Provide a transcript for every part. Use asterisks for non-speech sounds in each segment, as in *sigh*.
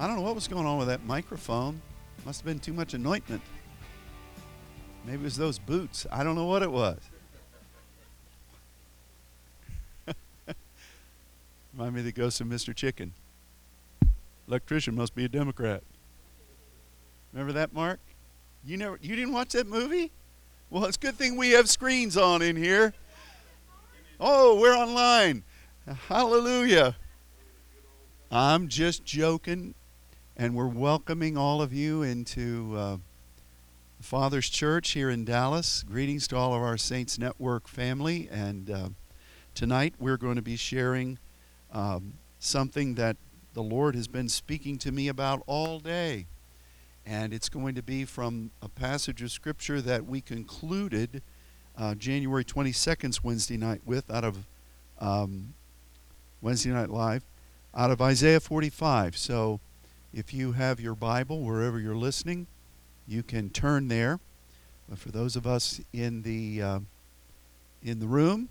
I don't know what was going on with that microphone. Must have been too much anointment. Maybe it was those boots. I don't know what it was. *laughs* Remind me of the ghost of Mr. Chicken. Electrician must be a Democrat. Remember that, Mark? You never you didn't watch that movie? Well, it's a good thing we have screens on in here. Oh, we're online. Hallelujah. I'm just joking, and we're welcoming all of you into uh, Father's Church here in Dallas. Greetings to all of our Saints Network family. And uh, tonight we're going to be sharing um, something that the Lord has been speaking to me about all day. And it's going to be from a passage of Scripture that we concluded uh, January 22nd's Wednesday night with out of um, Wednesday Night Live out of Isaiah 45. So if you have your Bible wherever you're listening, you can turn there. But for those of us in the uh, in the room,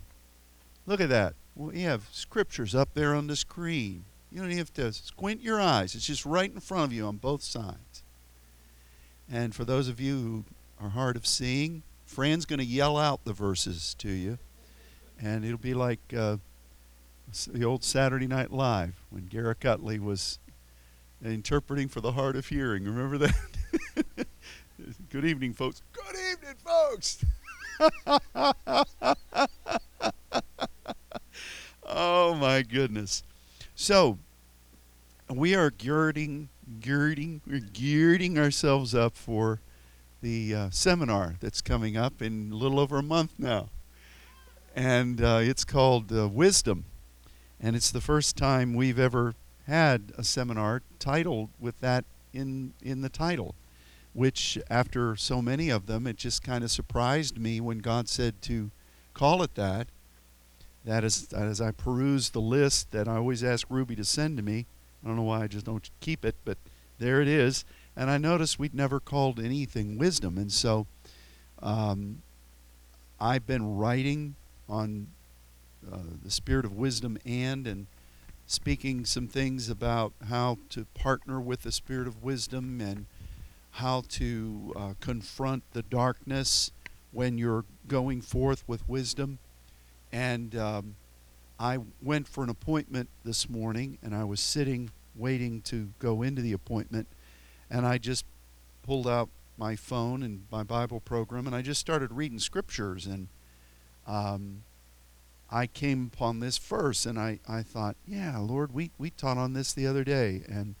look at that. We have scriptures up there on the screen. You don't have to squint your eyes. It's just right in front of you on both sides. And for those of you who are hard of seeing, Fran's going to yell out the verses to you, and it'll be like uh, the old Saturday Night Live when Garrett Cutley was interpreting for the hard of hearing. Remember that? *laughs* Good evening, folks. Good evening, folks. *laughs* oh my goodness. So we are girding, girding, we're girding ourselves up for the uh, seminar that's coming up in a little over a month now, and uh, it's called uh, Wisdom and it's the first time we've ever had a seminar titled with that in in the title which after so many of them it just kind of surprised me when God said to call it that. That is as I perused the list that I always ask Ruby to send to me. I don't know why I just don't keep it but there it is. And I noticed we'd never called anything wisdom. And so um, I've been writing on uh, the spirit of wisdom and and speaking some things about how to partner with the spirit of wisdom and how to uh, confront the darkness when you're going forth with wisdom. And um, I went for an appointment this morning, and I was sitting waiting to go into the appointment, and I just pulled out my phone and my Bible program, and I just started reading scriptures and. Um, I came upon this verse and I, I thought, yeah, Lord, we, we taught on this the other day. And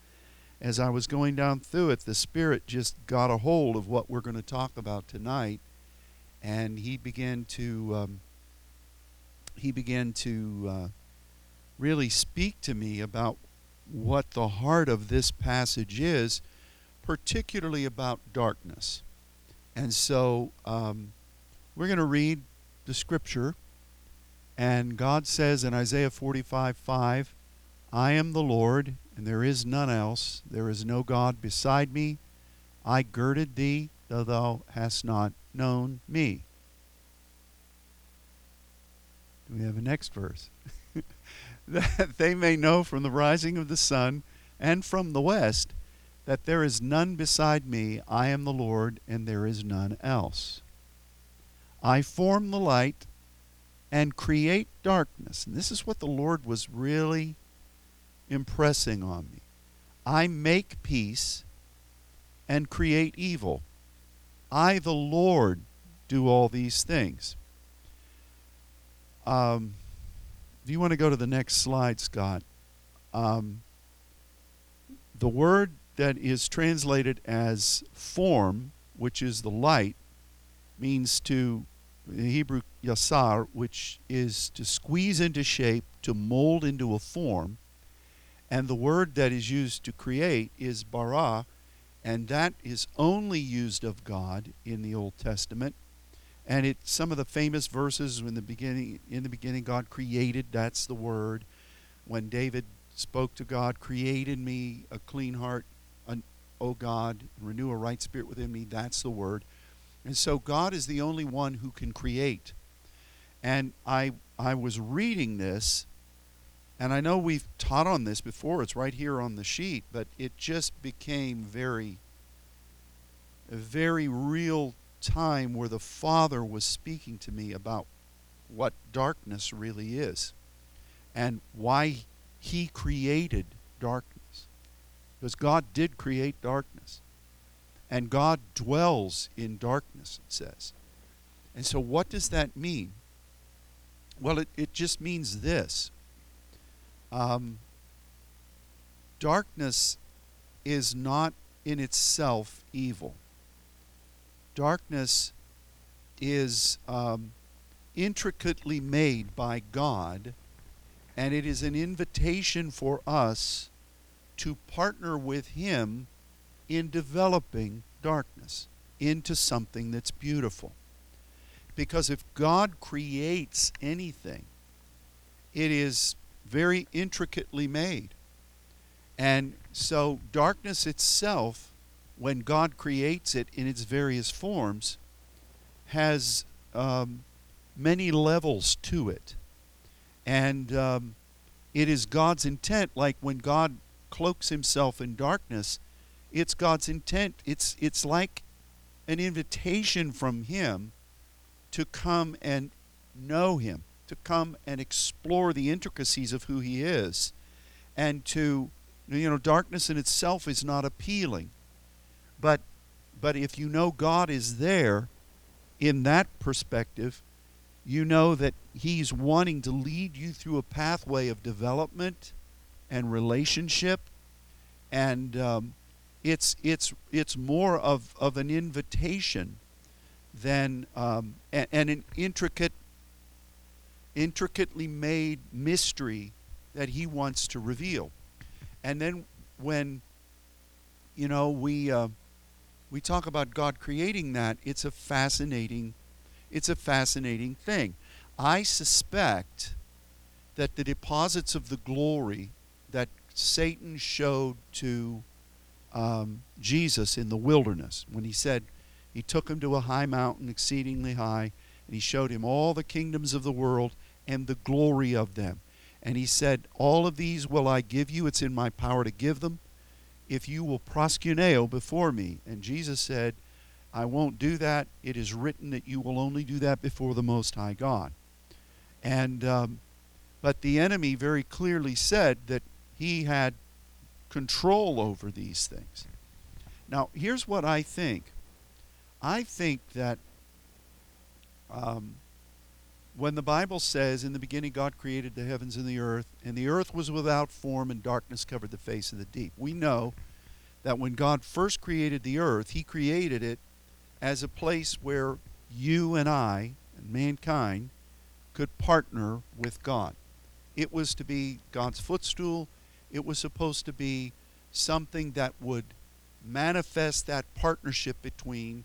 as I was going down through it, the Spirit just got a hold of what we're going to talk about tonight. And he began to um, he began to uh, really speak to me about what the heart of this passage is, particularly about darkness. And so um, we're going to read the scripture and God says in Isaiah 45 5, I am the Lord, and there is none else. There is no God beside me. I girded thee, though thou hast not known me. Do we have a next verse? *laughs* that they may know from the rising of the sun and from the west that there is none beside me. I am the Lord, and there is none else. I form the light and create darkness. And this is what the Lord was really impressing on me. I make peace and create evil. I, the Lord, do all these things. Um, if you want to go to the next slide, Scott, um, the word that is translated as form, which is the light, means to the Hebrew yasar, which is to squeeze into shape, to mold into a form. And the word that is used to create is bara, and that is only used of God in the Old Testament. And it some of the famous verses in the beginning in the beginning God created, that's the word. When David spoke to God, created me a clean heart, an, O God, renew a right spirit within me, that's the word. And so God is the only one who can create. And I I was reading this And I know we've taught on this before, it's right here on the sheet, but it just became very, a very real time where the Father was speaking to me about what darkness really is and why He created darkness. Because God did create darkness. And God dwells in darkness, it says. And so, what does that mean? Well, it, it just means this um, darkness is not in itself evil. Darkness is um, intricately made by God, and it is an invitation for us to partner with Him in developing darkness into something that's beautiful. Because if God creates anything, it is very intricately made. And so, darkness itself, when God creates it in its various forms, has um, many levels to it. And um, it is God's intent, like when God cloaks himself in darkness, it's God's intent. It's, it's like an invitation from Him to come and know Him to come and explore the intricacies of who he is. And to you know darkness in itself is not appealing. But but if you know God is there in that perspective you know that he's wanting to lead you through a pathway of development and relationship. And um, it's it's it's more of, of an invitation than um, and, and an intricate intricately made mystery that he wants to reveal. And then when you know we uh, we talk about God creating that, it's a fascinating it's a fascinating thing. I suspect that the deposits of the glory that Satan showed to um, Jesus in the wilderness when he said he took him to a high mountain exceedingly high and he showed him all the kingdoms of the world and the glory of them. And he said, All of these will I give you. It's in my power to give them if you will proskuneo before me. And Jesus said, I won't do that. It is written that you will only do that before the Most High God. And, um, but the enemy very clearly said that he had control over these things. Now, here's what I think I think that um, when the Bible says, In the beginning God created the heavens and the earth, and the earth was without form, and darkness covered the face of the deep, we know that when God first created the earth, He created it as a place where you and I and mankind could partner with God. It was to be God's footstool, it was supposed to be something that would manifest that partnership between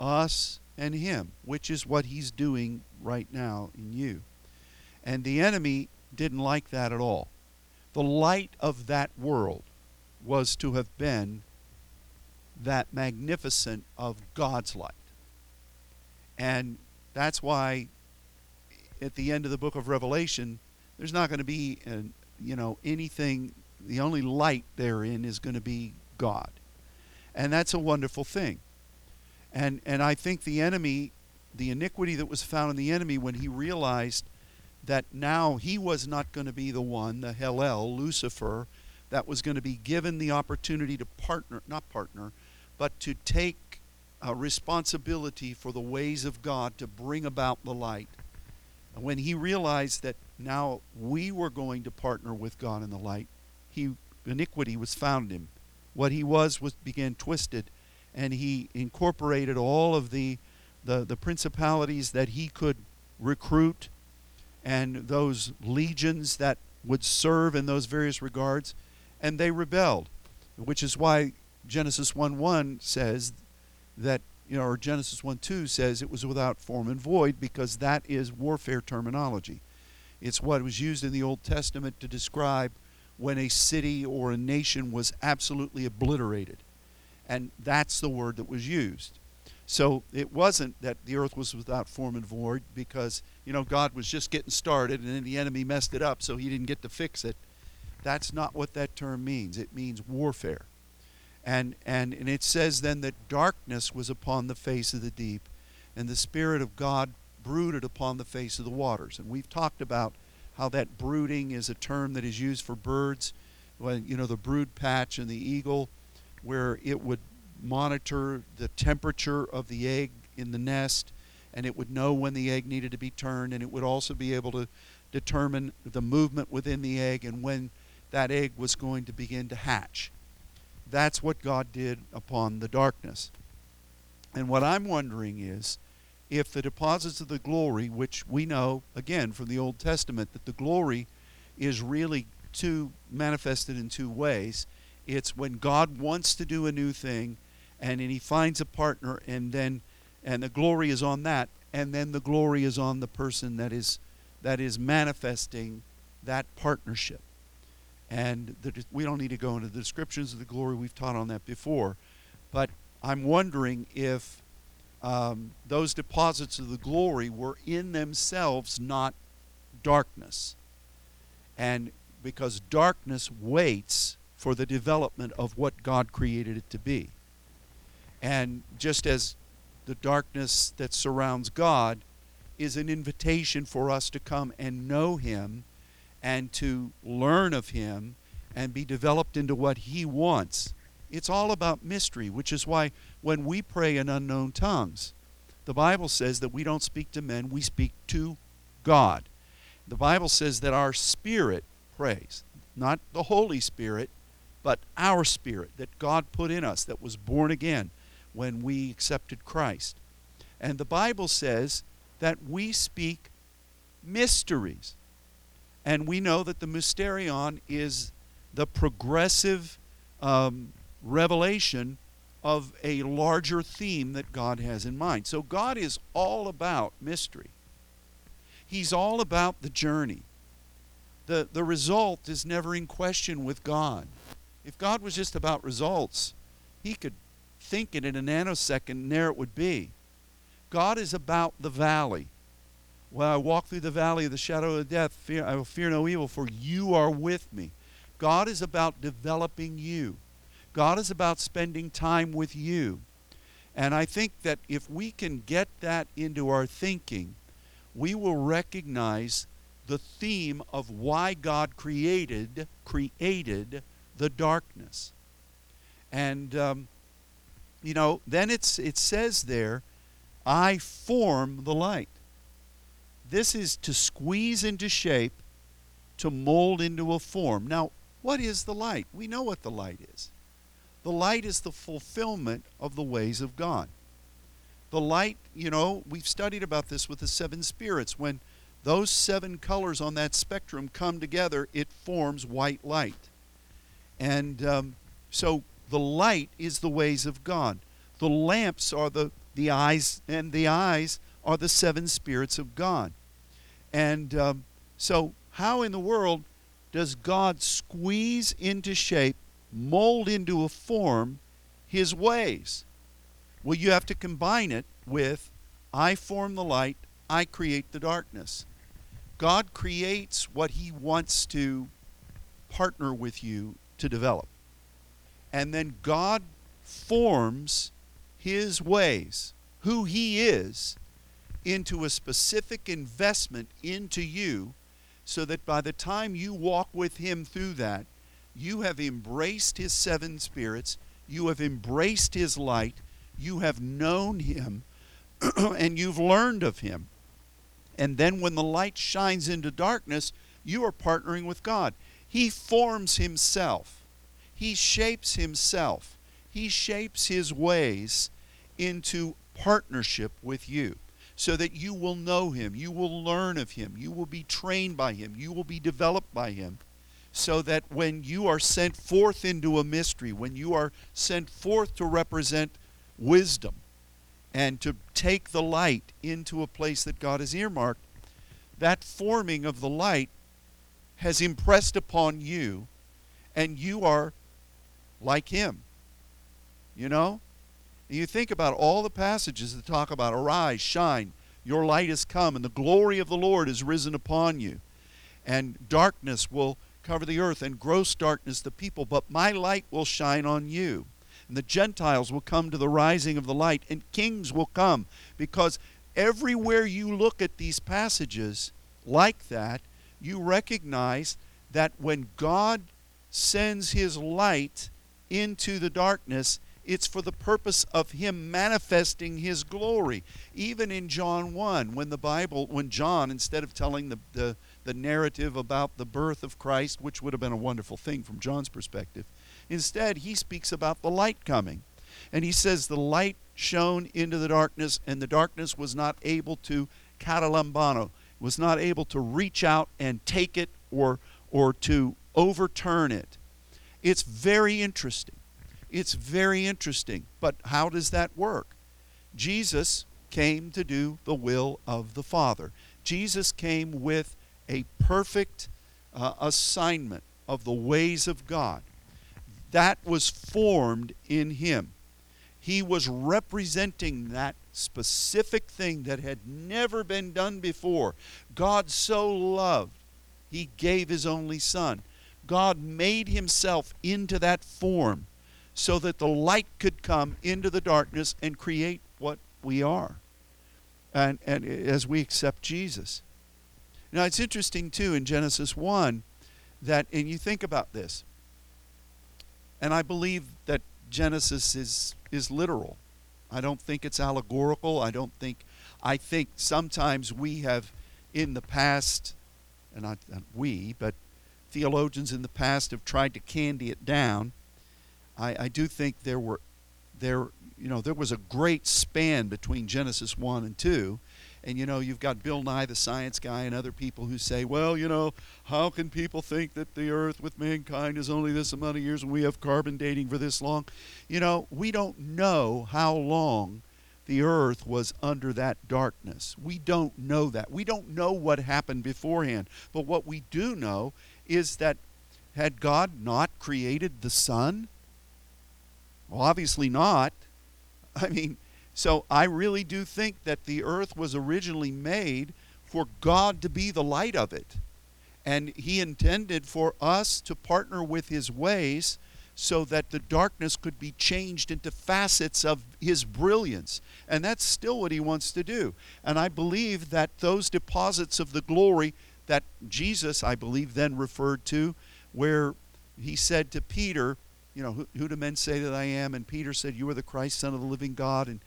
us and Him, which is what He's doing right now in you. And the enemy didn't like that at all. The light of that world was to have been that magnificent of God's light. And that's why at the end of the book of Revelation, there's not going to be, an, you know, anything. The only light therein is going to be God, and that's a wonderful thing. And, and I think the enemy, the iniquity that was found in the enemy when he realized that now he was not going to be the one, the Hellel, Lucifer, that was going to be given the opportunity to partner, not partner, but to take a responsibility for the ways of God to bring about the light. And when he realized that now we were going to partner with God in the light, he iniquity was found in him. What he was was began twisted and he incorporated all of the, the, the principalities that he could recruit and those legions that would serve in those various regards, and they rebelled, which is why Genesis 1 1 says that, you know, or Genesis 1 2 says it was without form and void because that is warfare terminology. It's what was used in the Old Testament to describe when a city or a nation was absolutely obliterated. And that's the word that was used. So it wasn't that the earth was without form and void because, you know, God was just getting started and then the enemy messed it up so he didn't get to fix it. That's not what that term means. It means warfare. And, and, and it says then that darkness was upon the face of the deep, and the Spirit of God brooded upon the face of the waters. And we've talked about how that brooding is a term that is used for birds. When, you know, the brood patch and the eagle, where it would monitor the temperature of the egg in the nest, and it would know when the egg needed to be turned, and it would also be able to determine the movement within the egg and when that egg was going to begin to hatch. That's what God did upon the darkness. And what I'm wondering is if the deposits of the glory, which we know, again, from the Old Testament, that the glory is really two manifested in two ways. It's when God wants to do a new thing and then he finds a partner and then and the glory is on that and then the glory is on the person that is that is manifesting that partnership. And the, we don't need to go into the descriptions of the glory. We've taught on that before. But I'm wondering if um, those deposits of the glory were in themselves not darkness. And because darkness waits for the development of what God created it to be. And just as the darkness that surrounds God is an invitation for us to come and know Him and to learn of Him and be developed into what He wants. It's all about mystery, which is why when we pray in unknown tongues, the Bible says that we don't speak to men, we speak to God. The Bible says that our spirit prays, not the Holy Spirit, but our spirit that God put in us that was born again when we accepted Christ. And the Bible says that we speak mysteries. And we know that the mysterion is the progressive um, revelation of a larger theme that God has in mind. So God is all about mystery. He's all about the journey. The, the result is never in question with God. If God was just about results, He could think it in a nanosecond and there it would be. God is about the valley. When I walk through the valley of the shadow of death, fear, I will fear no evil, for you are with me. God is about developing you. God is about spending time with you. And I think that if we can get that into our thinking, we will recognize the theme of why God created created the darkness. And um, you know, then it's it says there, I form the light. This is to squeeze into shape, to mold into a form. Now, what is the light? We know what the light is. The light is the fulfillment of the ways of God. The light, you know, we've studied about this with the seven spirits. When those seven colors on that spectrum come together, it forms white light. And um, so the light is the ways of God. The lamps are the, the eyes, and the eyes are the seven spirits of God. And um, so, how in the world does God squeeze into shape, mold into a form his ways? Well, you have to combine it with I form the light, I create the darkness. God creates what he wants to partner with you to develop. And then God forms his ways, who he is, into a specific investment into you so that by the time you walk with him through that, you have embraced his seven spirits, you have embraced his light, you have known him, *clears throat* and you've learned of him. And then when the light shines into darkness, you are partnering with God. He forms himself, he shapes himself, he shapes his ways into partnership with you so that you will know him, you will learn of him, you will be trained by him, you will be developed by him, so that when you are sent forth into a mystery, when you are sent forth to represent wisdom and to take the light into a place that God has earmarked, that forming of the light has impressed upon you, and you are like him. You know? And you think about all the passages that talk about arise, shine, your light has come, and the glory of the Lord is risen upon you. And darkness will cover the earth, and gross darkness the people, but my light will shine on you. And the Gentiles will come to the rising of the light, and kings will come. Because everywhere you look at these passages like that, you recognize that when God sends his light into the darkness, it's for the purpose of him manifesting his glory. Even in John 1, when the Bible, when John, instead of telling the, the, the narrative about the birth of Christ, which would have been a wonderful thing from John's perspective, instead he speaks about the light coming. And he says, The light shone into the darkness, and the darkness was not able to katalambano, was not able to reach out and take it or, or to overturn it. It's very interesting. It's very interesting. But how does that work? Jesus came to do the will of the Father. Jesus came with a perfect uh, assignment of the ways of God. That was formed in him. He was representing that specific thing that had never been done before. God so loved, he gave his only Son. God made himself into that form so that the light could come into the darkness and create what we are. And, and as we accept Jesus. Now it's interesting too in Genesis 1 that, and you think about this, and I believe that Genesis is, is literal. I don't think it's allegorical. I don't think, I think sometimes we have in the past, and not, not we, but theologians in the past have tried to candy it down. I, I do think there were there you know there was a great span between Genesis 1 and 2 and you know you've got Bill Nye the science guy and other people who say well you know how can people think that the earth with mankind is only this amount of years and we have carbon dating for this long you know we don't know how long the earth was under that darkness we don't know that we don't know what happened beforehand but what we do know is that had God not created the sun? Well, obviously not. I mean, so I really do think that the earth was originally made for God to be the light of it. And He intended for us to partner with His ways so that the darkness could be changed into facets of His brilliance. And that's still what He wants to do. And I believe that those deposits of the glory that Jesus, I believe, then referred to, where he said to Peter, You know, who, who do men say that I am? And Peter said, You are the Christ, Son of the living God. And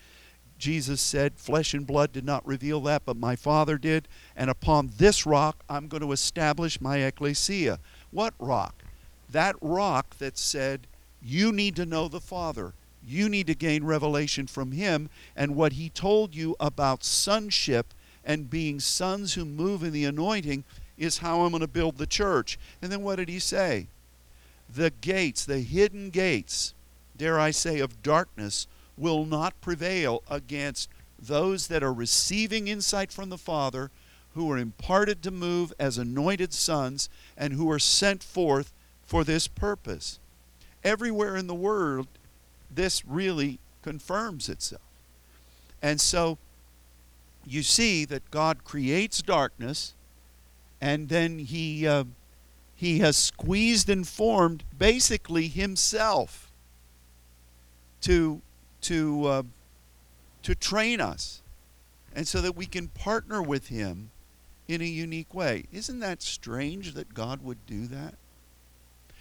Jesus said, Flesh and blood did not reveal that, but my Father did. And upon this rock, I'm going to establish my ecclesia. What rock? That rock that said, You need to know the Father. You need to gain revelation from Him. And what He told you about sonship and being sons who move in the anointing is how I'm going to build the church. And then what did he say? The gates, the hidden gates, dare I say, of darkness will not prevail against those that are receiving insight from the Father, who are imparted to move as anointed sons, and who are sent forth for this purpose. Everywhere in the world, this really confirms itself. And so, you see that God creates darkness, and then he uh, he has squeezed and formed basically himself to to uh, to train us, and so that we can partner with him in a unique way. Isn't that strange that God would do that?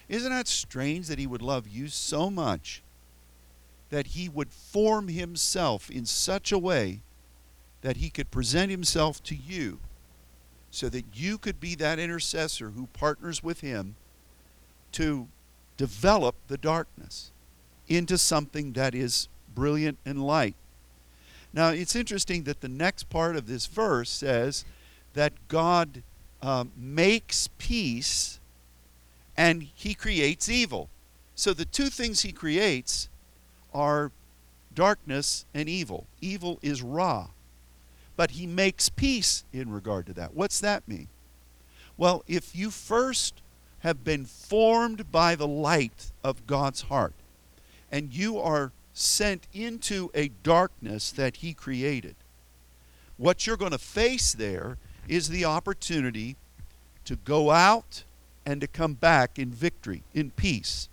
Isn't that strange that he would love you so much that he would form himself in such a way that he could present himself to you so that you could be that intercessor who partners with him to develop the darkness into something that is brilliant and light. Now, it's interesting that the next part of this verse says that God um, makes peace and he creates evil. So the two things he creates are darkness and evil. Evil is Ra but he makes peace in regard to that. What's that mean? Well, if you first have been formed by the light of God's heart, and you are sent into a darkness that he created. What you're going to face there is the opportunity to go out and to come back in victory, in peace.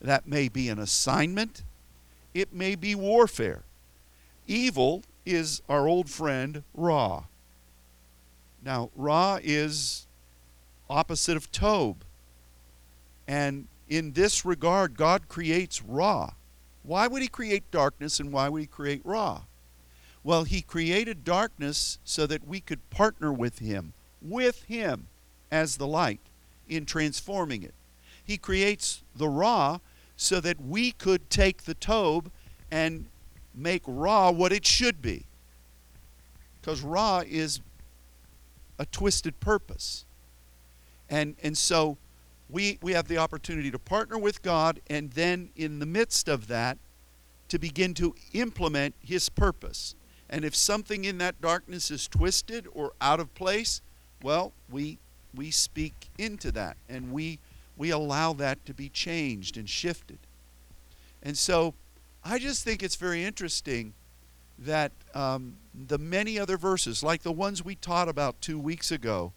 That may be an assignment, it may be warfare. Evil is our old friend Ra. Now, Ra is opposite of Tob. And in this regard, God creates Ra. Why would He create darkness and why would He create Ra? Well, He created darkness so that we could partner with Him, with Him as the light in transforming it. He creates the Ra so that we could take the Tob and make Ra what it should be. Because Ra is a twisted purpose. And, and so we, we have the opportunity to partner with God and then in the midst of that to begin to implement His purpose. And if something in that darkness is twisted or out of place, well, we, we speak into that and we, we allow that to be changed and shifted. And so I just think it's very interesting that um, the many other verses, like the ones we taught about two weeks ago,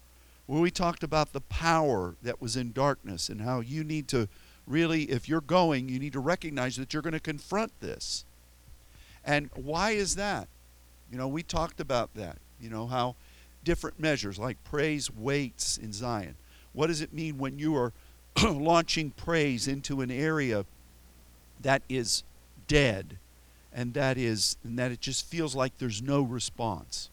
where we talked about the power that was in darkness and how you need to really, if you're going, you need to recognize that you're going to confront this. And why is that? You know, we talked about that. You know, how different measures like praise waits in Zion. What does it mean when you are *clears throat* launching praise into an area that is dead and that is and that it just feels like there's no response?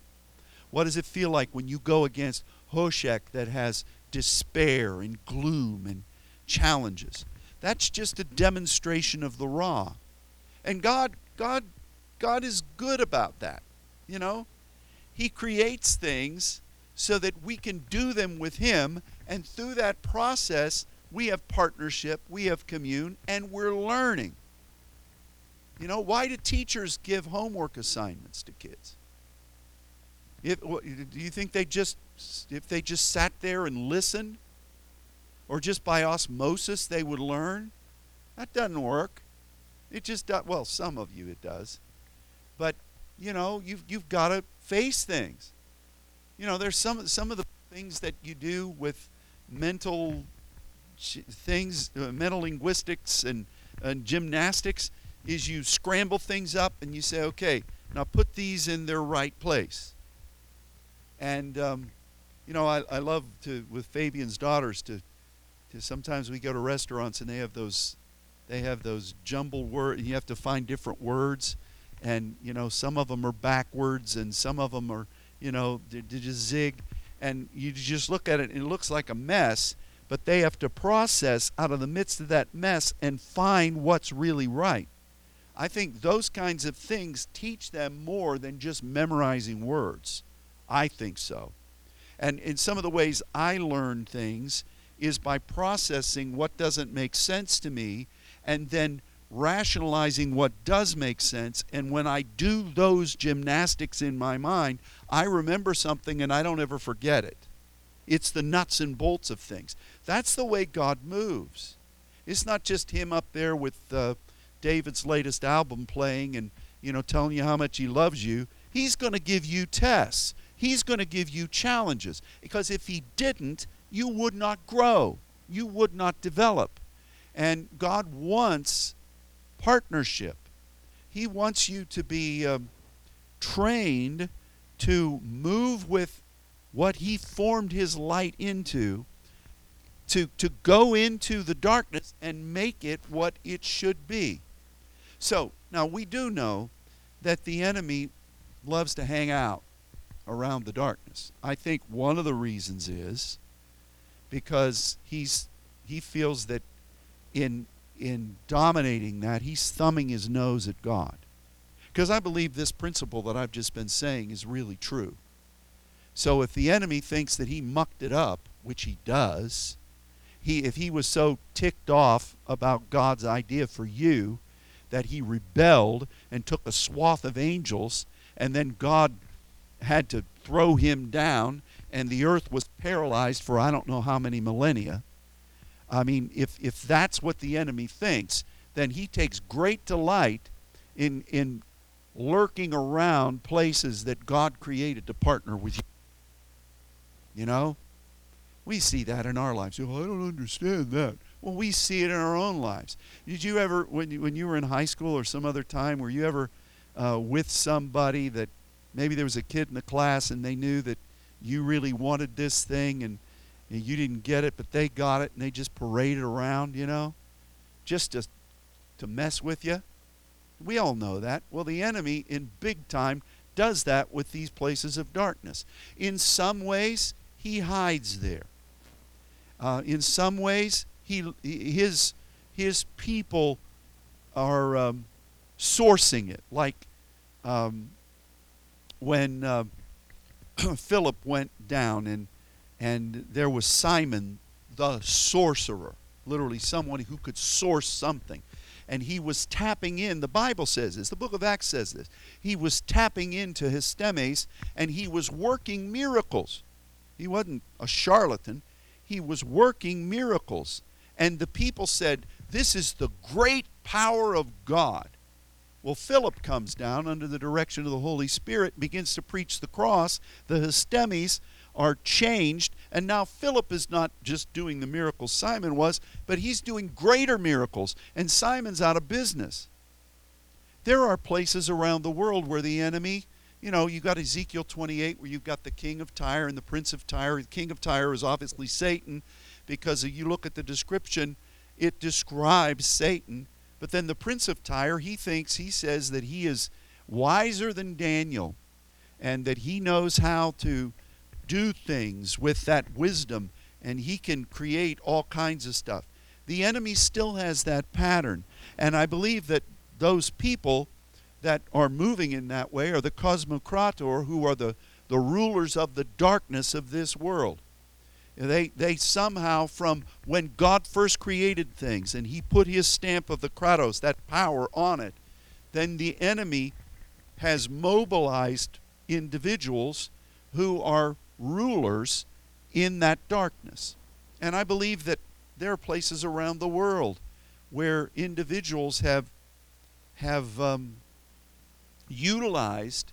What does it feel like when you go against Hoshek that has despair and gloom and challenges? That's just a demonstration of the Ra. And God God God is good about that. You know? He creates things so that we can do them with him and through that process we have partnership, we have commune and we're learning. You know, why do teachers give homework assignments to kids? If, do you think they just, if they just sat there and listened, or just by osmosis they would learn? That doesn't work. It just does. Well, some of you it does, but you know, you've you've got to face things. You know, there's some some of the things that you do with mental things, uh, mental linguistics and, and gymnastics is you scramble things up and you say, okay, now put these in their right place. And, um, you know, I, I love to, with Fabian's daughters, to, to sometimes we go to restaurants and they have those, they have those jumbled words. You have to find different words. And, you know, some of them are backwards and some of them are, you know, they, they just zig. And you just look at it and it looks like a mess, but they have to process out of the midst of that mess and find what's really right. I think those kinds of things teach them more than just memorizing words. I think so. And in some of the ways I learn things is by processing what doesn't make sense to me and then rationalizing what does make sense. And when I do those gymnastics in my mind, I remember something and I don't ever forget it. It's the nuts and bolts of things. That's the way God moves. It's not just Him up there with. Uh, David's latest album playing and you know telling you how much he loves you, he's going to give you tests. He's going to give you challenges because if he didn't, you would not grow. You would not develop. And God wants partnership. He wants you to be um, trained to move with what he formed his light into to, to go into the darkness and make it what it should be. So, now we do know that the enemy loves to hang out around the darkness. I think one of the reasons is because he's he feels that in in dominating that he's thumbing his nose at God. Because I believe this principle that I've just been saying is really true. So if the enemy thinks that he mucked it up, which he does, he if he was so ticked off about God's idea for you that he rebelled and took a swath of angels, and then God had to throw him down, and the earth was paralyzed for I don't know how many millennia. I mean, if, if that's what the enemy thinks, then he takes great delight in in lurking around places that God created to partner with you. You know? We see that in our lives. Oh, I don't understand that. Well, we see it in our own lives. Did you ever, when you, when you were in high school or some other time, were you ever uh, with somebody that maybe there was a kid in the class and they knew that you really wanted this thing and, and you didn't get it, but they got it and they just paraded around, you know, just to, to mess with you? We all know that. Well, the enemy in big time does that with these places of darkness. In some ways, he hides there. Uh, in some ways, he his his people are um, sourcing it. Like um, when uh, *clears throat* Philip went down and and there was Simon the sorcerer, literally someone who could source something. And he was tapping in, the Bible says this, the book of Acts says this. He was tapping into histemes and he was working miracles. He wasn't a charlatan, he was working miracles. And the people said, This is the great power of God. Well, Philip comes down under the direction of the Holy Spirit, begins to preach the cross. The histemes are changed, and now Philip is not just doing the miracles Simon was, but he's doing greater miracles, and Simon's out of business. There are places around the world where the enemy, you know, you got Ezekiel 28 where you've got the king of Tyre and the prince of Tyre. The king of Tyre is obviously Satan because you look at the description, it describes Satan. But then the prince of Tyre, he thinks, he says that he is wiser than Daniel and that he knows how to do things with that wisdom and he can create all kinds of stuff. The enemy still has that pattern. And I believe that those people that are moving in that way are the cosmocrator, who are the, the rulers of the darkness of this world. They, they somehow, from when God first created things and He put His stamp of the Kratos, that power, on it, then the enemy has mobilized individuals who are rulers in that darkness. And I believe that there are places around the world where individuals have have um, utilized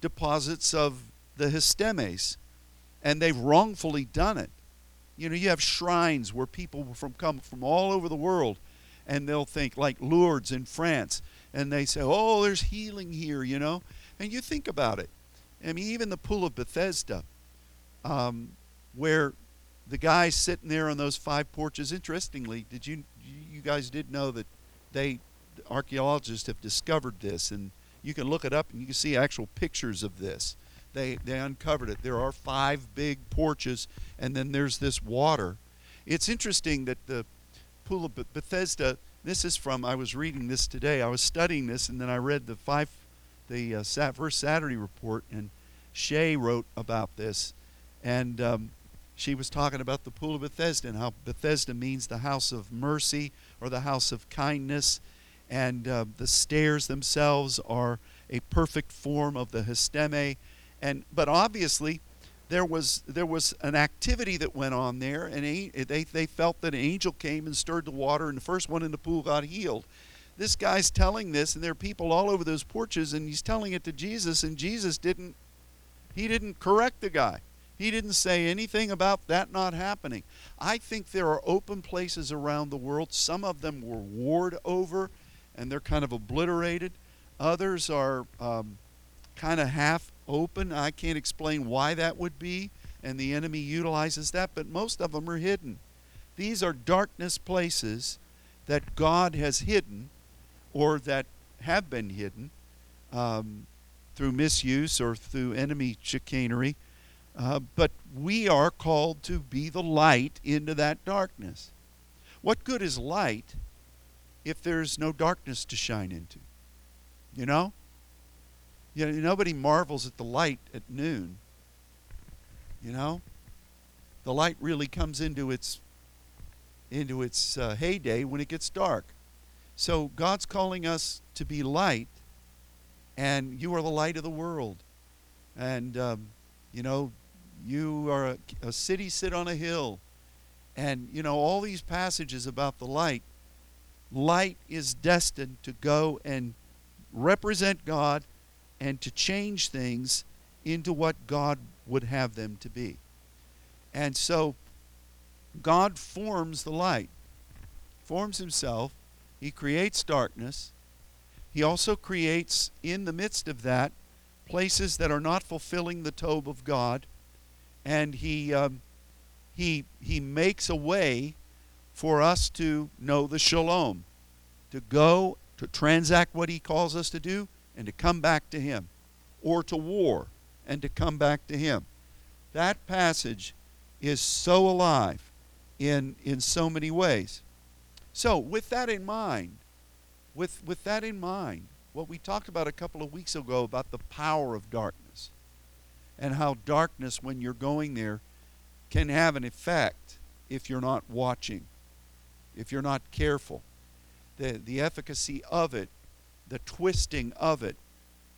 deposits of the histemes and they've wrongfully done it. You know, you have shrines where people from come from all over the world, and they'll think like Lourdes in France, and they say, "Oh, there's healing here," you know. And you think about it. I mean, even the pool of Bethesda, um, where the guys sitting there on those five porches. Interestingly, did you you guys did know that they archaeologists have discovered this, and you can look it up and you can see actual pictures of this they, they uncovered it. There are five big porches, and then there's this water. It's interesting that the pool of Bethesda. This is from. I was reading this today. I was studying this, and then I read the five, the uh, first Saturday report, and Shay wrote about this, and um, she was talking about the pool of Bethesda and how Bethesda means the house of mercy or the house of kindness, and uh, the stairs themselves are a perfect form of the histeme and but obviously there was there was an activity that went on there and they they felt that an angel came and stirred the water and the first one in the pool got healed. This guy's telling this and there are people all over those porches and he's telling it to Jesus and Jesus didn't he didn't correct the guy. He didn't say anything about that not happening. I think there are open places around the world. Some of them were warred over and they're kind of obliterated. Others are um, kind of half open. I can't explain why that would be, and the enemy utilizes that, but most of them are hidden. These are darkness places that God has hidden or that have been hidden um, through misuse or through enemy chicanery. Uh, but we are called to be the light into that darkness. What good is light if there's no darkness to shine into? You know? You know, nobody marvels at the light at noon. You know, the light really comes into its into its uh, heyday when it gets dark. So God's calling us to be light, and you are the light of the world. And um, you know, you are a, a city sit on a hill, and you know all these passages about the light. Light is destined to go and represent God and to change things into what God would have them to be. And so God forms the light, forms himself, he creates darkness. He also creates in the midst of that places that are not fulfilling the Tob of God, and he um, he he makes a way for us to know the shalom, to go to transact what he calls us to do, and to come back to him, or to war and to come back to him. That passage is so alive in in so many ways. So, with that in mind, with with that in mind, what we talked about a couple of weeks ago about the power of darkness and how darkness when you're going there can have an effect if you're not watching, if you're not careful. The the efficacy of it, the twisting of it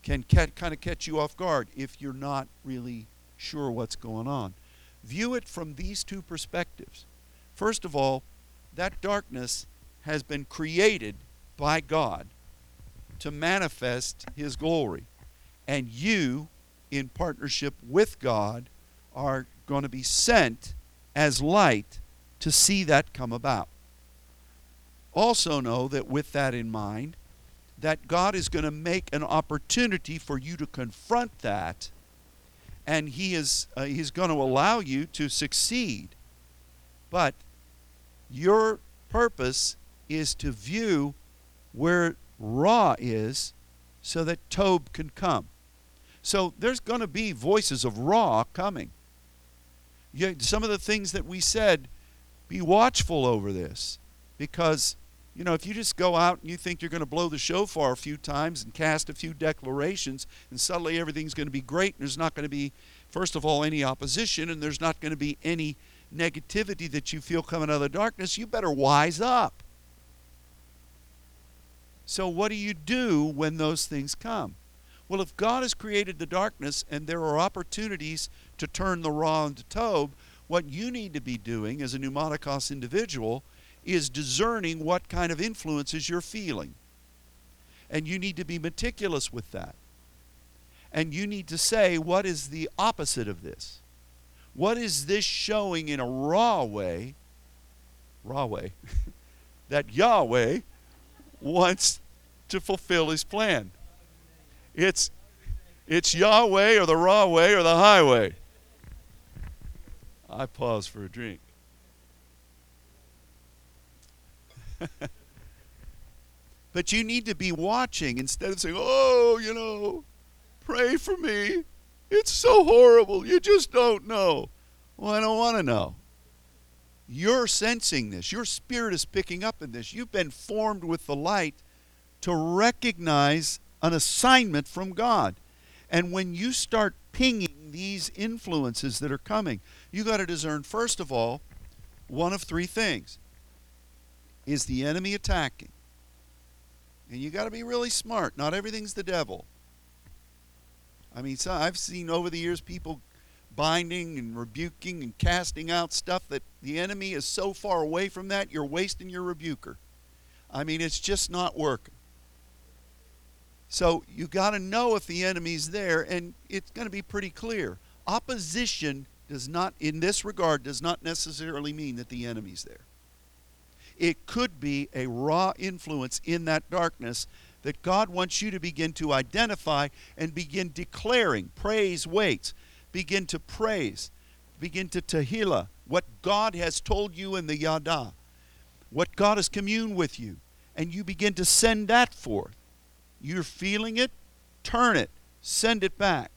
can kind of catch you off guard if you're not really sure what's going on. View it from these two perspectives. First of all, that darkness has been created by God to manifest His glory. And you, in partnership with God, are going to be sent as light to see that come about. Also, know that with that in mind, that God is going to make an opportunity for you to confront that, and He is uh, He's going to allow you to succeed. But your purpose is to view where Ra is so that Tob can come. So there's going to be voices of Ra coming. You, some of the things that we said, be watchful over this because you know, if you just go out and you think you're going to blow the shofar a few times and cast a few declarations, and suddenly everything's going to be great, and there's not going to be, first of all, any opposition, and there's not going to be any negativity that you feel coming out of the darkness, you better wise up. So, what do you do when those things come? Well, if God has created the darkness and there are opportunities to turn the Ra into Tob, what you need to be doing as a pneumaticos individual is discerning what kind of influences you're feeling. And you need to be meticulous with that. And you need to say, what is the opposite of this? What is this showing in a raw way, raw way, *laughs* that Yahweh wants to fulfill his plan? It's, it's Yahweh or the raw way or the highway. I pause for a drink. *laughs* but you need to be watching instead of saying, oh, you know, pray for me. It's so horrible. You just don't know. Well, I don't want to know. You're sensing this. Your spirit is picking up in this. You've been formed with the light to recognize an assignment from God. And when you start pinging these influences that are coming, you got to discern, first of all, one of three things is the enemy attacking? And you got to be really smart. Not everything's the devil. I mean, so I've seen over the years people binding and rebuking and casting out stuff that the enemy is so far away from that, you're wasting your rebuker. I mean, it's just not working. So you got to know if the enemy's there, and it's going to be pretty clear. Opposition does not, in this regard, does not necessarily mean that the enemy's there. It could be a Ra influence in that darkness that God wants you to begin to identify and begin declaring. Praise waits. Begin to praise. Begin to Tehillah what God has told you in the Yada, what God has communed with you, and you begin to send that forth. You're feeling it, turn it, send it back.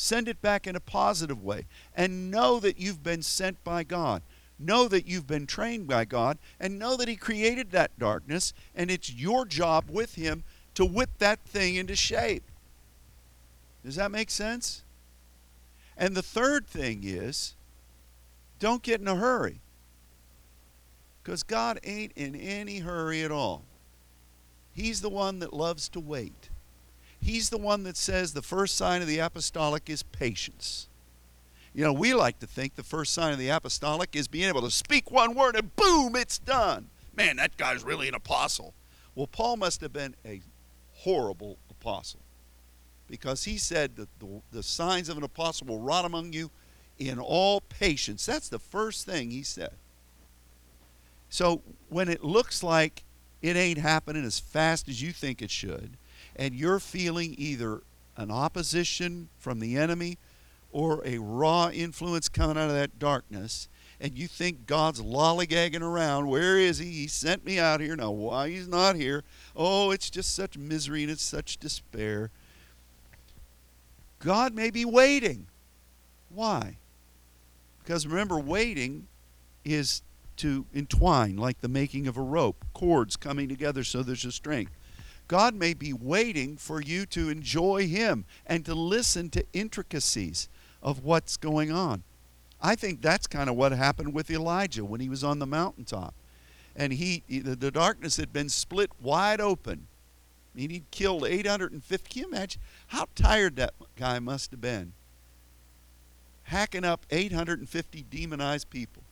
Send it back in a positive way, and know that you've been sent by God. Know that you've been trained by God and know that He created that darkness and it's your job with Him to whip that thing into shape. Does that make sense? And the third thing is don't get in a hurry. Because God ain't in any hurry at all. He's the one that loves to wait. He's the one that says the first sign of the apostolic is patience. You know, we like to think the first sign of the apostolic is being able to speak one word and boom, it's done. Man, that guy's really an apostle. Well, Paul must have been a horrible apostle. Because he said that the, the signs of an apostle will wrought among you in all patience. That's the first thing he said. So when it looks like it ain't happening as fast as you think it should, and you're feeling either an opposition from the enemy or a Ra influence coming out of that darkness, and you think God's lollygagging around, where is he? He sent me out here. Now, why he's not here? Oh, it's just such misery and it's such despair. God may be waiting. Why? Because remember, waiting is to entwine, like the making of a rope, cords coming together so there's a strength. God may be waiting for you to enjoy Him and to listen to intricacies of what's going on. I think that's kind of what happened with Elijah when he was on the mountaintop. And he, the darkness had been split wide open. I mean, he'd killed 850. Can you imagine how tired that guy must have been? Hacking up 850 demonized people.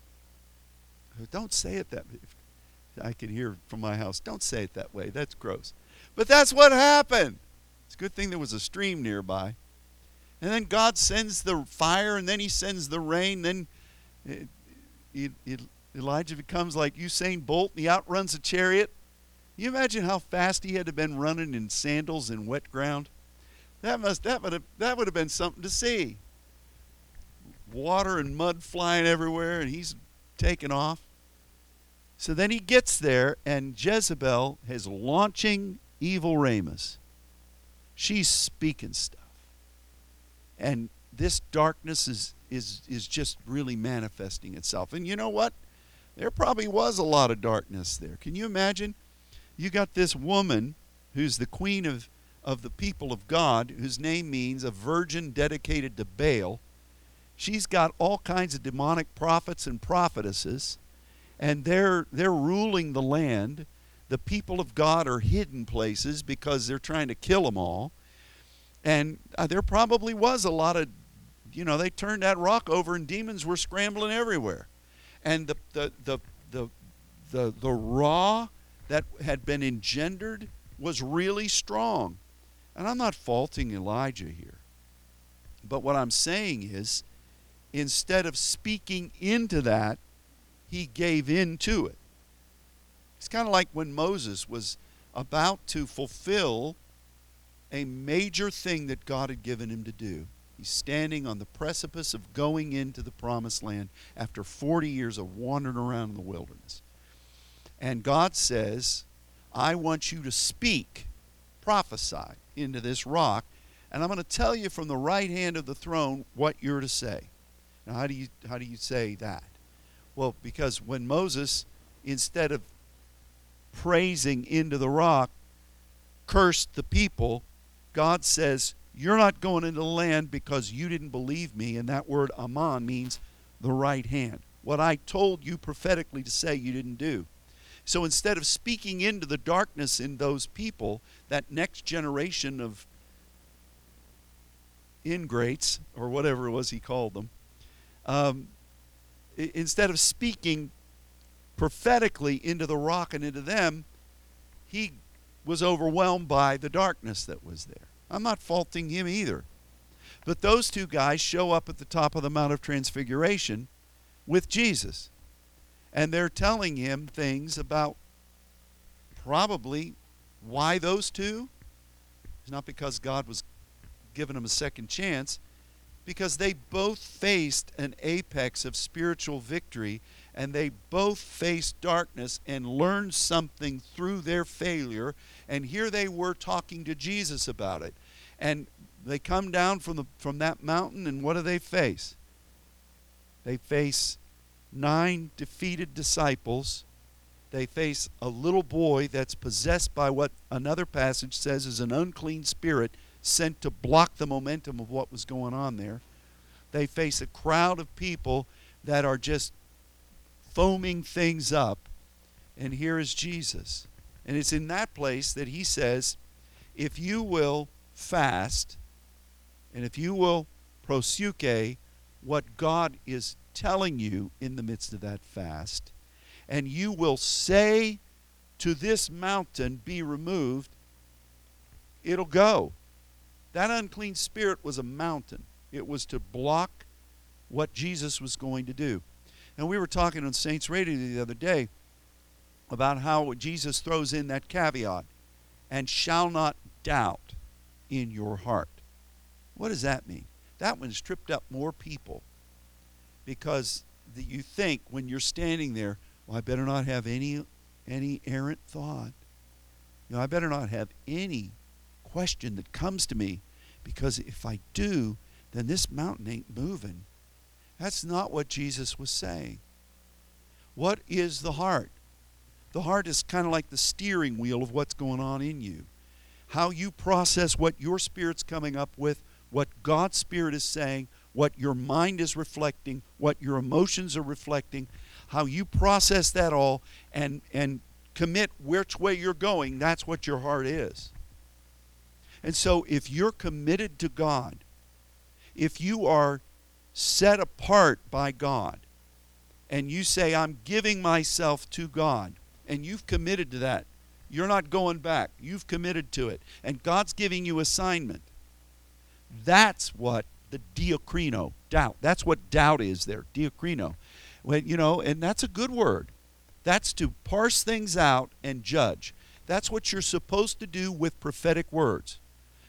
Don't say it that way. I can hear from my house. Don't say it that way. That's gross. But that's what happened. It's a good thing there was a stream nearby. And then God sends the fire, and then He sends the rain. Then it, it, it, Elijah becomes like Usain Bolt, and he outruns a chariot. You imagine how fast he had to have been running in sandals in wet ground. That must that would have that would have been something to see. Water and mud flying everywhere, and he's taking off. So then he gets there, and Jezebel is launching evil rhemas. She's speaking stuff and this darkness is is is just really manifesting itself. And you know what? There probably was a lot of darkness there. Can you imagine? You got this woman who's the queen of of the people of God, whose name means a virgin dedicated to Baal. She's got all kinds of demonic prophets and prophetesses, and they're they're ruling the land. The people of God are hidden places because they're trying to kill them all. And uh, there probably was a lot of, you know, they turned that rock over and demons were scrambling everywhere. And the, the, the, the, the, the Ra that had been engendered was really strong. And I'm not faulting Elijah here. But what I'm saying is, instead of speaking into that, he gave in to it. It's kind of like when Moses was about to fulfill a major thing that God had given him to do. He's standing on the precipice of going into the promised land after 40 years of wandering around in the wilderness. And God says, I want you to speak, prophesy into this rock, and I'm going to tell you from the right hand of the throne what you're to say. Now, how do you, how do you say that? Well, because when Moses, instead of praising into the rock, cursed the people, God says, You're not going into the land because you didn't believe me. And that word Aman means the right hand. What I told you prophetically to say, you didn't do. So instead of speaking into the darkness in those people, that next generation of ingrates, or whatever it was he called them, um, instead of speaking prophetically into the rock and into them, he was overwhelmed by the darkness that was there. I'm not faulting him either. But those two guys show up at the top of the Mount of Transfiguration with Jesus. And they're telling him things about probably why those two. It's not because God was giving them a second chance, because they both faced an apex of spiritual victory and they both faced darkness and learned something through their failure. And here they were talking to Jesus about it. And they come down from, the, from that mountain, and what do they face? They face nine defeated disciples. They face a little boy that's possessed by what another passage says is an unclean spirit sent to block the momentum of what was going on there. They face a crowd of people that are just foaming things up. And here is Jesus. And it's in that place that he says, if you will fast, and if you will prosuke what God is telling you in the midst of that fast, and you will say to this mountain, be removed, it'll go. That unclean spirit was a mountain, it was to block what Jesus was going to do. And we were talking on Saints Radio the other day about how Jesus throws in that caveat and shall not doubt in your heart. What does that mean? That one's tripped up more people because you think when you're standing there, well, I better not have any any errant thought. You know, I better not have any question that comes to me because if I do, then this mountain ain't moving. That's not what Jesus was saying. What is the heart? The heart is kind of like the steering wheel of what's going on in you. How you process what your spirit's coming up with, what God's spirit is saying, what your mind is reflecting, what your emotions are reflecting, how you process that all and and commit which way you're going, that's what your heart is. And so if you're committed to God, if you are set apart by God, and you say, I'm giving myself to God, and you've committed to that, you're not going back. You've committed to it. And God's giving you assignment. That's what the diakrino, doubt. That's what doubt is there, diakrino. When, you know, and that's a good word. That's to parse things out and judge. That's what you're supposed to do with prophetic words.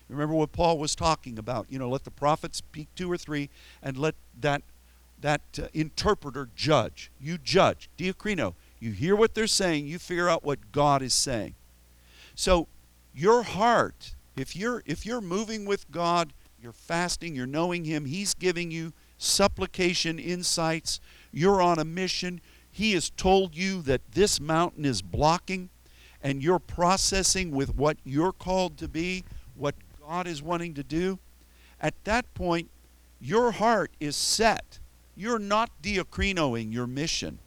Remember what Paul was talking about. You know, let the prophets speak two or three, and let that that uh, interpreter judge. You judge. Diakrino. You hear what they're saying. You figure out what God is saying. So, your heart, if you're if you're moving with God, you're fasting, you're knowing Him. He's giving you supplication, insights. You're on a mission. He has told you that this mountain is blocking, and you're processing with what you're called to be, what God is wanting to do, at that point, your heart is set. You're not diakrinoing your mission.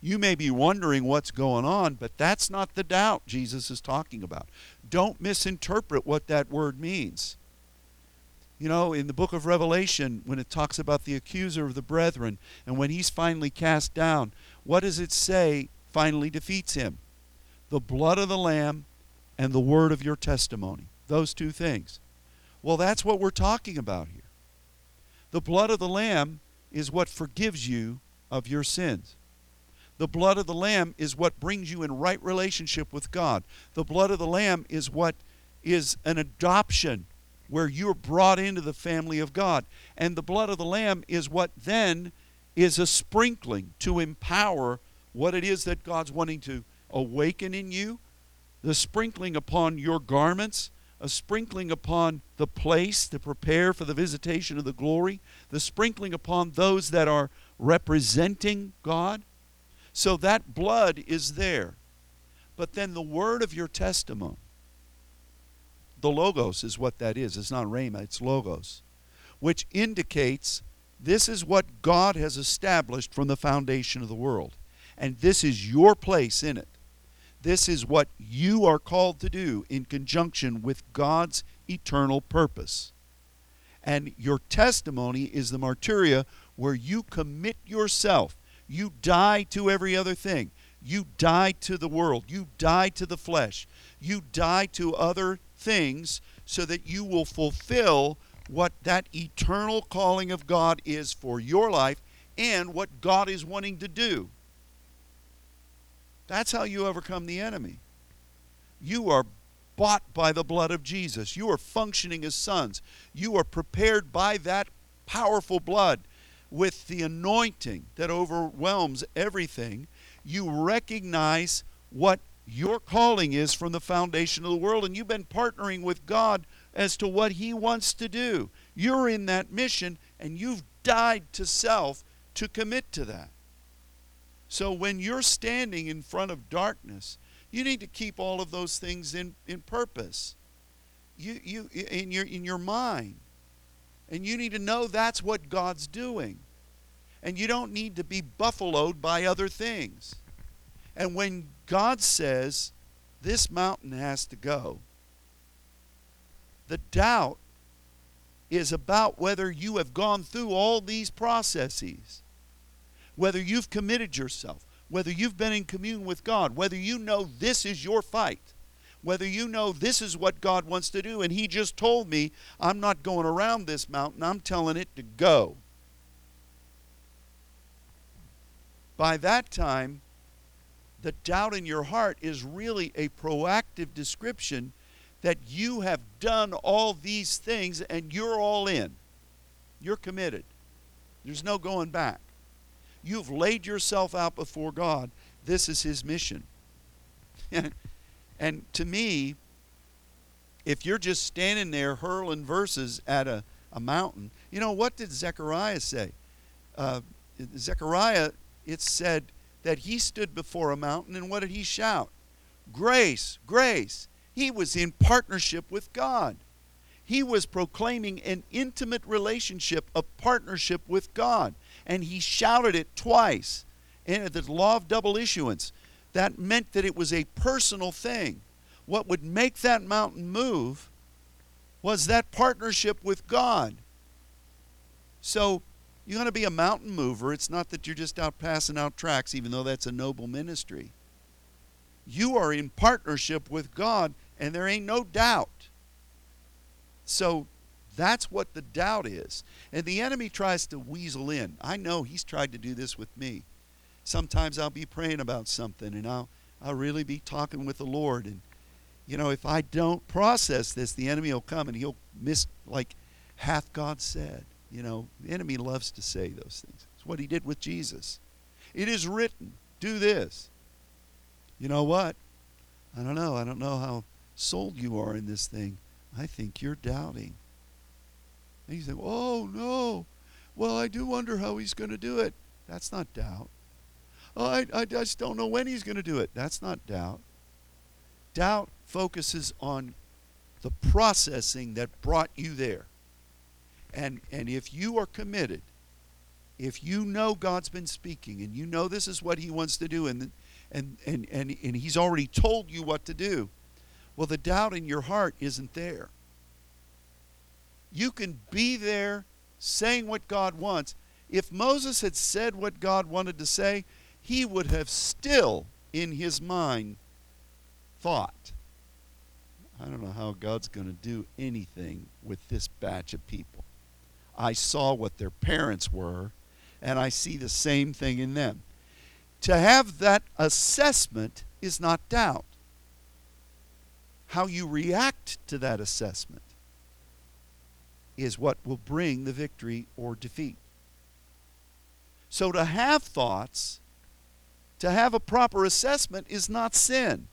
You may be wondering what's going on, but that's not the doubt Jesus is talking about. Don't misinterpret what that word means. You know, in the book of Revelation, when it talks about the accuser of the brethren, and when he's finally cast down, what does it say finally defeats him? The blood of the Lamb and the word of your testimony. Those two things. Well, that's what we're talking about here. The blood of the Lamb is what forgives you of your sins. The blood of the Lamb is what brings you in right relationship with God. The blood of the Lamb is what is an adoption where you're brought into the family of God. And the blood of the Lamb is what then is a sprinkling to empower what it is that God's wanting to awaken in you, the sprinkling upon your garments, a sprinkling upon the place to prepare for the visitation of the glory, the sprinkling upon those that are representing God. So that blood is there. But then the word of your testimony, the logos is what that is. It's not rhema, it's logos, which indicates this is what God has established from the foundation of the world. And this is your place in it. This is what you are called to do in conjunction with God's eternal purpose. And your testimony is the martyria where you commit yourself. You die to every other thing. You die to the world. You die to the flesh. You die to other things so that you will fulfill what that eternal calling of God is for your life and what God is wanting to do. That's how you overcome the enemy. You are bought by the blood of Jesus. You are functioning as sons. You are prepared by that powerful blood with the anointing that overwhelms everything. You recognize what your calling is from the foundation of the world, and you've been partnering with God as to what He wants to do. You're in that mission, and you've died to self to commit to that. So when you're standing in front of darkness, you need to keep all of those things in, in purpose. You, you in your in your mind. And you need to know that's what God's doing. And you don't need to be buffaloed by other things. And when God says this mountain has to go, the doubt is about whether you have gone through all these processes whether you've committed yourself, whether you've been in commune with God, whether you know this is your fight, whether you know this is what God wants to do and He just told me I'm not going around this mountain, I'm telling it to go. By that time, the doubt in your heart is really a proactive description that you have done all these things and you're all in. You're committed. There's no going back. You've laid yourself out before God. This is His mission. *laughs* and to me, if you're just standing there hurling verses at a, a mountain, you know, what did Zechariah say? Uh, Zechariah, it said that he stood before a mountain, and what did he shout? Grace, grace. He was in partnership with God. He was proclaiming an intimate relationship, a partnership with God. And he shouted it twice. And the law of double issuance, that meant that it was a personal thing. What would make that mountain move was that partnership with God. So you're going to be a mountain mover. It's not that you're just out passing out tracts, even though that's a noble ministry. You are in partnership with God, and there ain't no doubt. So that's what the doubt is. And the enemy tries to weasel in. I know he's tried to do this with me. Sometimes I'll be praying about something and I'll I'll really be talking with the Lord and you know, if I don't process this, the enemy will come and he'll miss like hath God said. You know, the enemy loves to say those things. It's what he did with Jesus. It is written, do this. You know what? I don't know. I don't know how sold you are in this thing. I think you're doubting. And you say, oh, no. Well, I do wonder how he's going to do it. That's not doubt. Oh, I, I just don't know when he's going to do it. That's not doubt. Doubt focuses on the processing that brought you there. And, and if you are committed, if you know God's been speaking and you know this is what he wants to do and, and, and, and, and he's already told you what to do, well, the doubt in your heart isn't there. You can be there saying what God wants. If Moses had said what God wanted to say, he would have still, in his mind, thought, I don't know how God's going to do anything with this batch of people. I saw what their parents were, and I see the same thing in them. To have that assessment is not doubt how you react to that assessment is what will bring the victory or defeat. So to have thoughts, to have a proper assessment is not sin.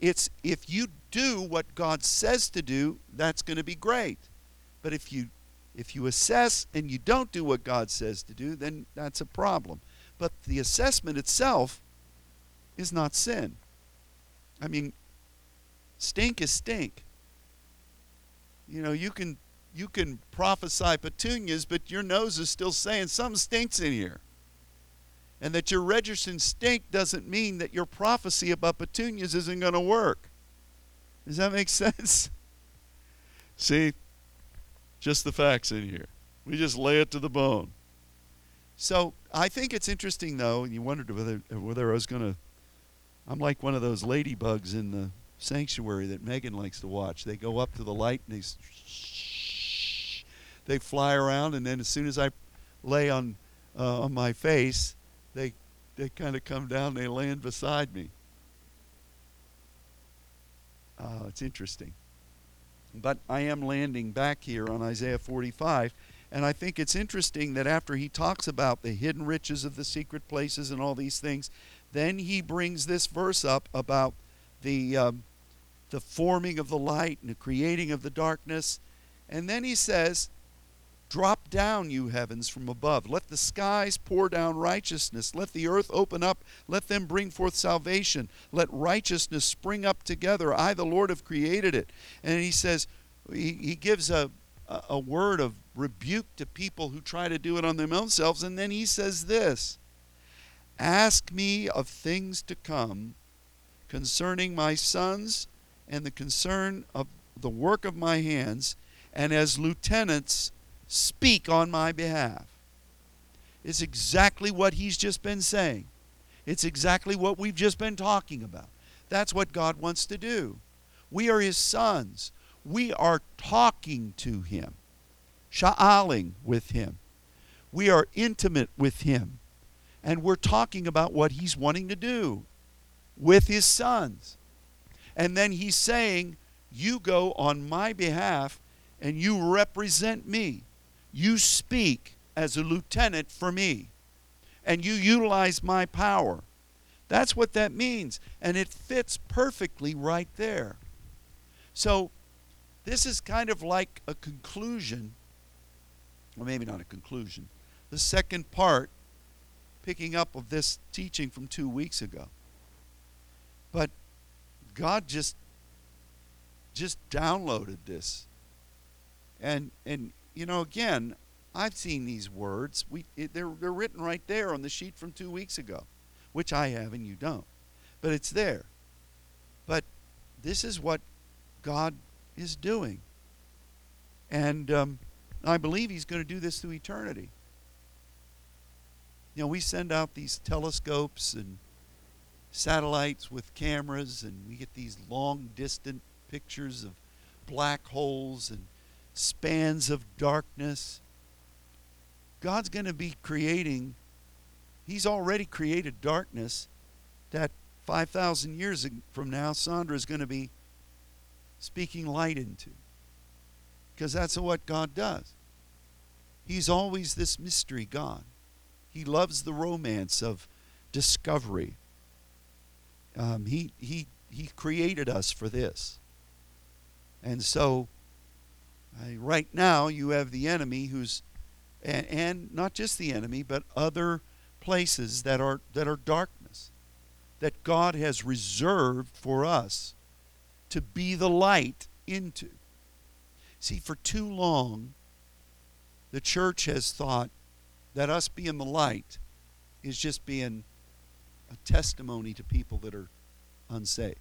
It's if you do what God says to do, that's going to be great. But if you if you assess and you don't do what God says to do, then that's a problem. But the assessment itself is not sin. I mean, Stink is stink. You know, you can you can prophesy petunias, but your nose is still saying something stinks in here. And that you're registering stink doesn't mean that your prophecy about petunias isn't going to work. Does that make *laughs* sense? See, just the facts in here. We just lay it to the bone. So I think it's interesting, though, and you wondered whether whether I was going to. I'm like one of those ladybugs in the sanctuary that Megan likes to watch. They go up to the light and they shh, they fly around, and then as soon as I lay on uh, on my face, they they kind of come down. and They land beside me. Uh, it's interesting. But I am landing back here on Isaiah 45. And I think it's interesting that after he talks about the hidden riches of the secret places and all these things, then he brings this verse up about the um, the forming of the light and the creating of the darkness. And then he says, Drop down, you heavens, from above. Let the skies pour down righteousness. Let the earth open up. Let them bring forth salvation. Let righteousness spring up together. I, the Lord, have created it. And he says, he, he gives a, a, word of rebuke to people who try to do it on their own selves. And then he says this Ask me of things to come concerning my sons and the concern of the work of my hands, and as lieutenants speak on my behalf. It's exactly what he's just been saying. It's exactly what we've just been talking about. That's what God wants to do. We are His sons. We are talking to Him, sha'aling with Him. We are intimate with Him. And we're talking about what He's wanting to do with His sons. And then He's saying, You go on my behalf and you represent me. You speak as a lieutenant for me. And you utilize my power. That's what that means. And it fits perfectly right there. So, this is kind of like a conclusion, or maybe not a conclusion, the second part, picking up of this teaching from two weeks ago. But God just just downloaded this. And and you know again, I've seen these words. We it, they're they're written right there on the sheet from 2 weeks ago which I have and you don't. But it's there. But this is what God is doing. And um, I believe He's going to do this through eternity. You know, we send out these telescopes and satellites with cameras, and we get these long, distant pictures of black holes and spans of darkness. God's going to be creating He's already created darkness that 5,000 years from now, Sandra is going to be speaking light into. Because that's what God does. He's always this mystery God. He loves the romance of discovery. Um, he, he, he created us for this. And so, right now, you have the enemy who's, and, and not just the enemy, but other places that are that are darkness that God has reserved for us to be the light into. See, for too long the church has thought that us being the light is just being a testimony to people that are unsaved.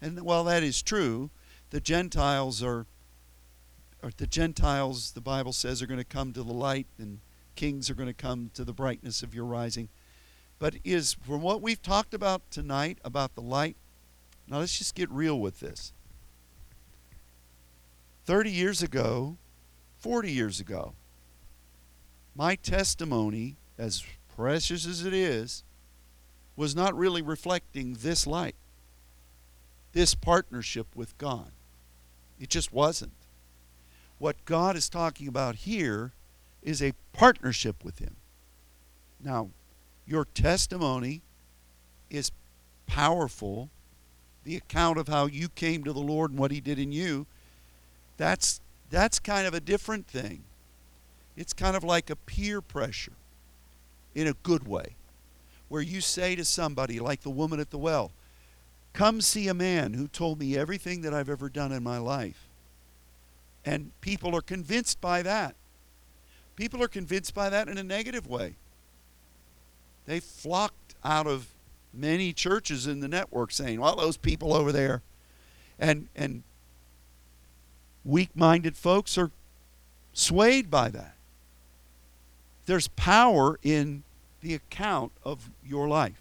And while that is true, the Gentiles are or the Gentiles, the Bible says, are going to come to the light and kings are going to come to the brightness of your rising. But is from what we've talked about tonight about the light, now let's just get real with this. 30 years ago, 40 years ago, my testimony, as precious as it is, was not really reflecting this light, this partnership with God. It just wasn't. What God is talking about here is a partnership with Him. Now, your testimony is powerful. The account of how you came to the Lord and what He did in you, that's, that's kind of a different thing. It's kind of like a peer pressure in a good way, where you say to somebody, like the woman at the well, Come see a man who told me everything that I've ever done in my life. And people are convinced by that. People are convinced by that in a negative way. They flocked out of many churches in the network saying, well, those people over there. And, and weak-minded folks are swayed by that. There's power in the account of your life.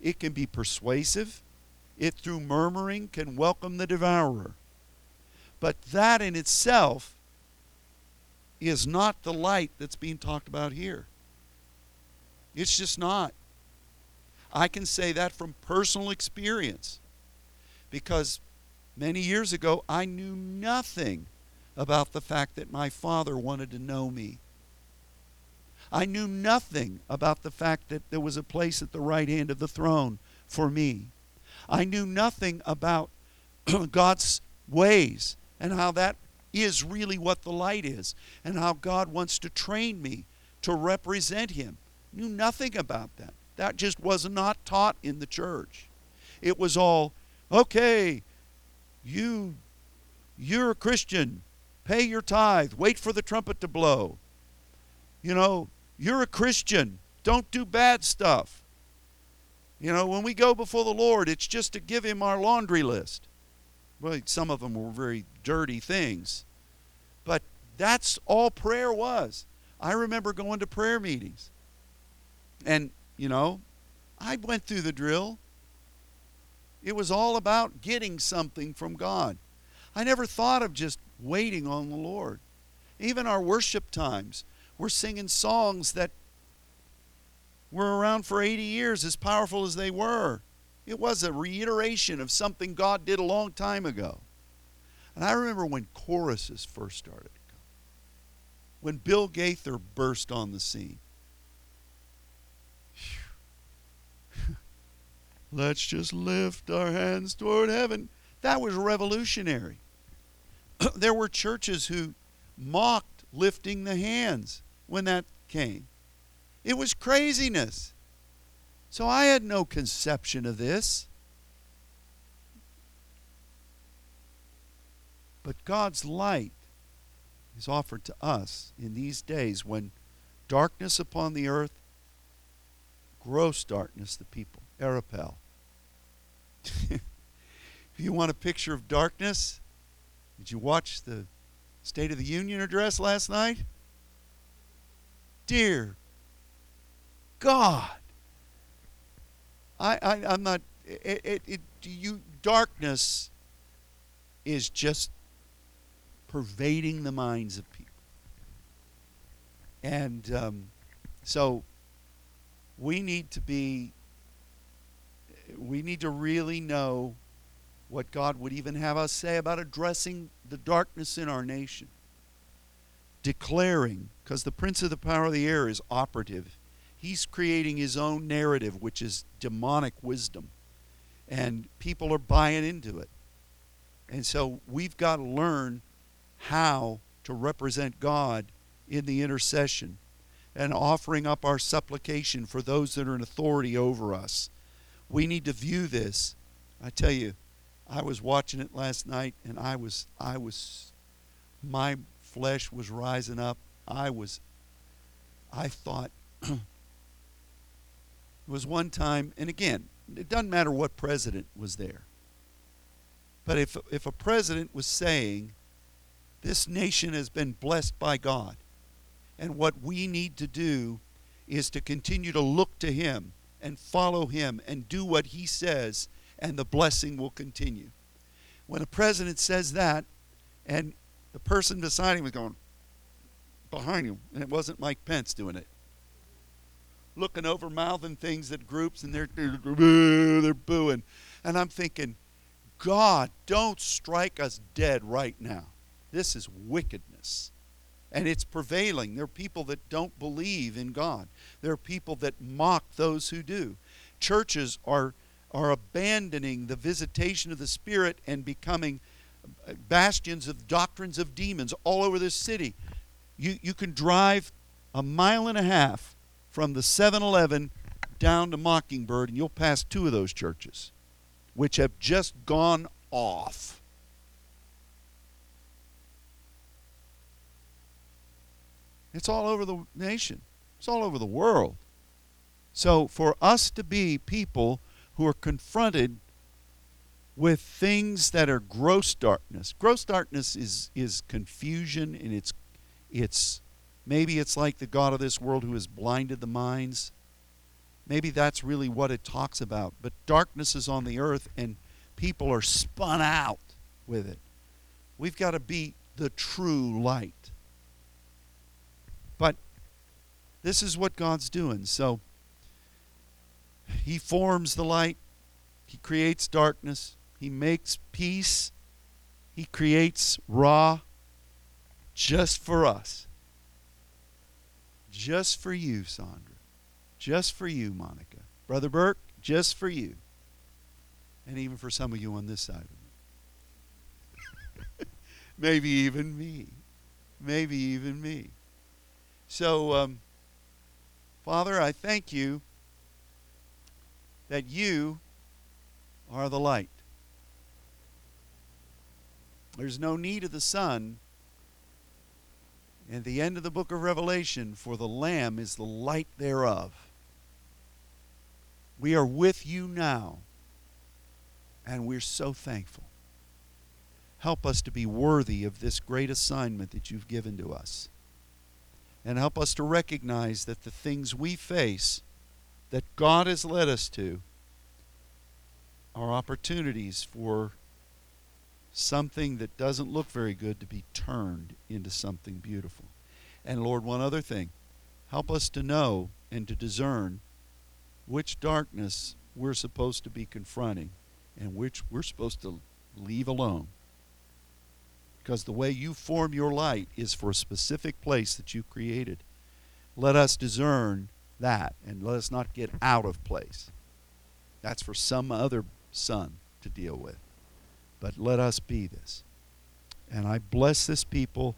It can be persuasive. It, through murmuring, can welcome the devourer. But that in itself is not the light that's being talked about here. It's just not. I can say that from personal experience because many years ago I knew nothing about the fact that my father wanted to know me. I knew nothing about the fact that there was a place at the right hand of the throne for me. I knew nothing about *clears throat* God's ways and how that is really what the light is and how God wants to train me to represent Him. Knew nothing about that. That just was not taught in the church. It was all, okay, you you're a Christian. Pay your tithe. Wait for the trumpet to blow. You know, you're a Christian. Don't do bad stuff. You know, when we go before the Lord, it's just to give Him our laundry list. Well, some of them were very dirty things. But that's all prayer was. I remember going to prayer meetings. And, you know, I went through the drill. It was all about getting something from God. I never thought of just waiting on the Lord. Even our worship times, we're singing songs that were around for 80 years, as powerful as they were. It was a reiteration of something God did a long time ago. And I remember when choruses first started when Bill Gaither burst on the scene. *laughs* Let's just lift our hands toward heaven. That was revolutionary. *clears throat* there were churches who mocked lifting the hands when that came. It was craziness. So I had no conception of this. But God's light is offered to us in these days when darkness upon the earth, gross darkness, the people, Arapel. *laughs* if you want a picture of darkness, did you watch the State of the Union address last night? Dear God, I, I I'm not. It, it, it you darkness is just pervading the minds of people. And um, so we need to be, we need to really know what God would even have us say about addressing the darkness in our nation. Declaring, because the prince of the power of the air is operative. He's creating his own narrative, which is demonic wisdom. And people are buying into it. And so we've got to learn how to represent God in the intercession and offering up our supplication for those that are in authority over us. We need to view this. I tell you, I was watching it last night and I was I was my flesh was rising up. I was I thought *clears throat* it was one time and again, it doesn't matter what president was there. But if if a president was saying this nation has been blessed by God. And what we need to do is to continue to look to Him and follow Him and do what He says, and the blessing will continue. When a president says that, and the person beside him was going behind him, and it wasn't Mike Pence doing it, looking over, mouthing things at groups, and they're, they're booing. And I'm thinking, God, don't strike us dead right now. This is wickedness. And it's prevailing. There are people that don't believe in God. There are people that mock those who do. Churches are are abandoning the visitation of the Spirit and becoming bastions of doctrines of demons all over this city. You, you can drive a mile and a half from the 7 Eleven down to Mockingbird, and you'll pass two of those churches, which have just gone off. It's all over the nation, it's all over the world. So, for us to be people who are confronted with things that are gross darkness, gross darkness is, is confusion and it's, it's maybe it's like the God of this world who has blinded the minds. Maybe that's really what it talks about. But darkness is on the earth and people are spun out with it. We've got to be the true light. But this is what God's doing. So He forms the light, He creates darkness, He makes peace, He creates Ra just for us. Just for you, Sandra. Just for you, Monica. Brother Burke, just for you. And even for some of you on this side of me. *laughs* Maybe even me. Maybe even me. So, um, Father, I thank you that you are the light. There's no need of the sun. At the end of the book of Revelation, for the Lamb is the light thereof. We are with you now, and we're so thankful. Help us to be worthy of this great assignment that you've given to us and help us to recognize that the things we face that God has led us to are opportunities for something that doesn't look very good to be turned into something beautiful. And Lord, one other thing help us to know and to discern which darkness we're supposed to be confronting and which we're supposed to leave alone. Because the way you form your light is for a specific place that you created. Let us discern that and let us not get out of place. That's for some other son to deal with. But let us be this. And I bless this people.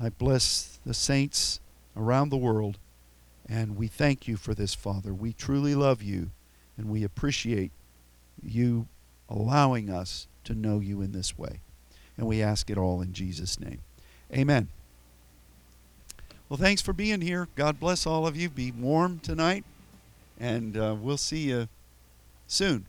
I bless the saints around the world. And we thank you for this, Father. We truly love you, and we appreciate you allowing us to know you in this way. And we ask it all in Jesus' name. Amen. Well, thanks for being here. God bless all of you. Be warm tonight, and uh, we'll see you soon.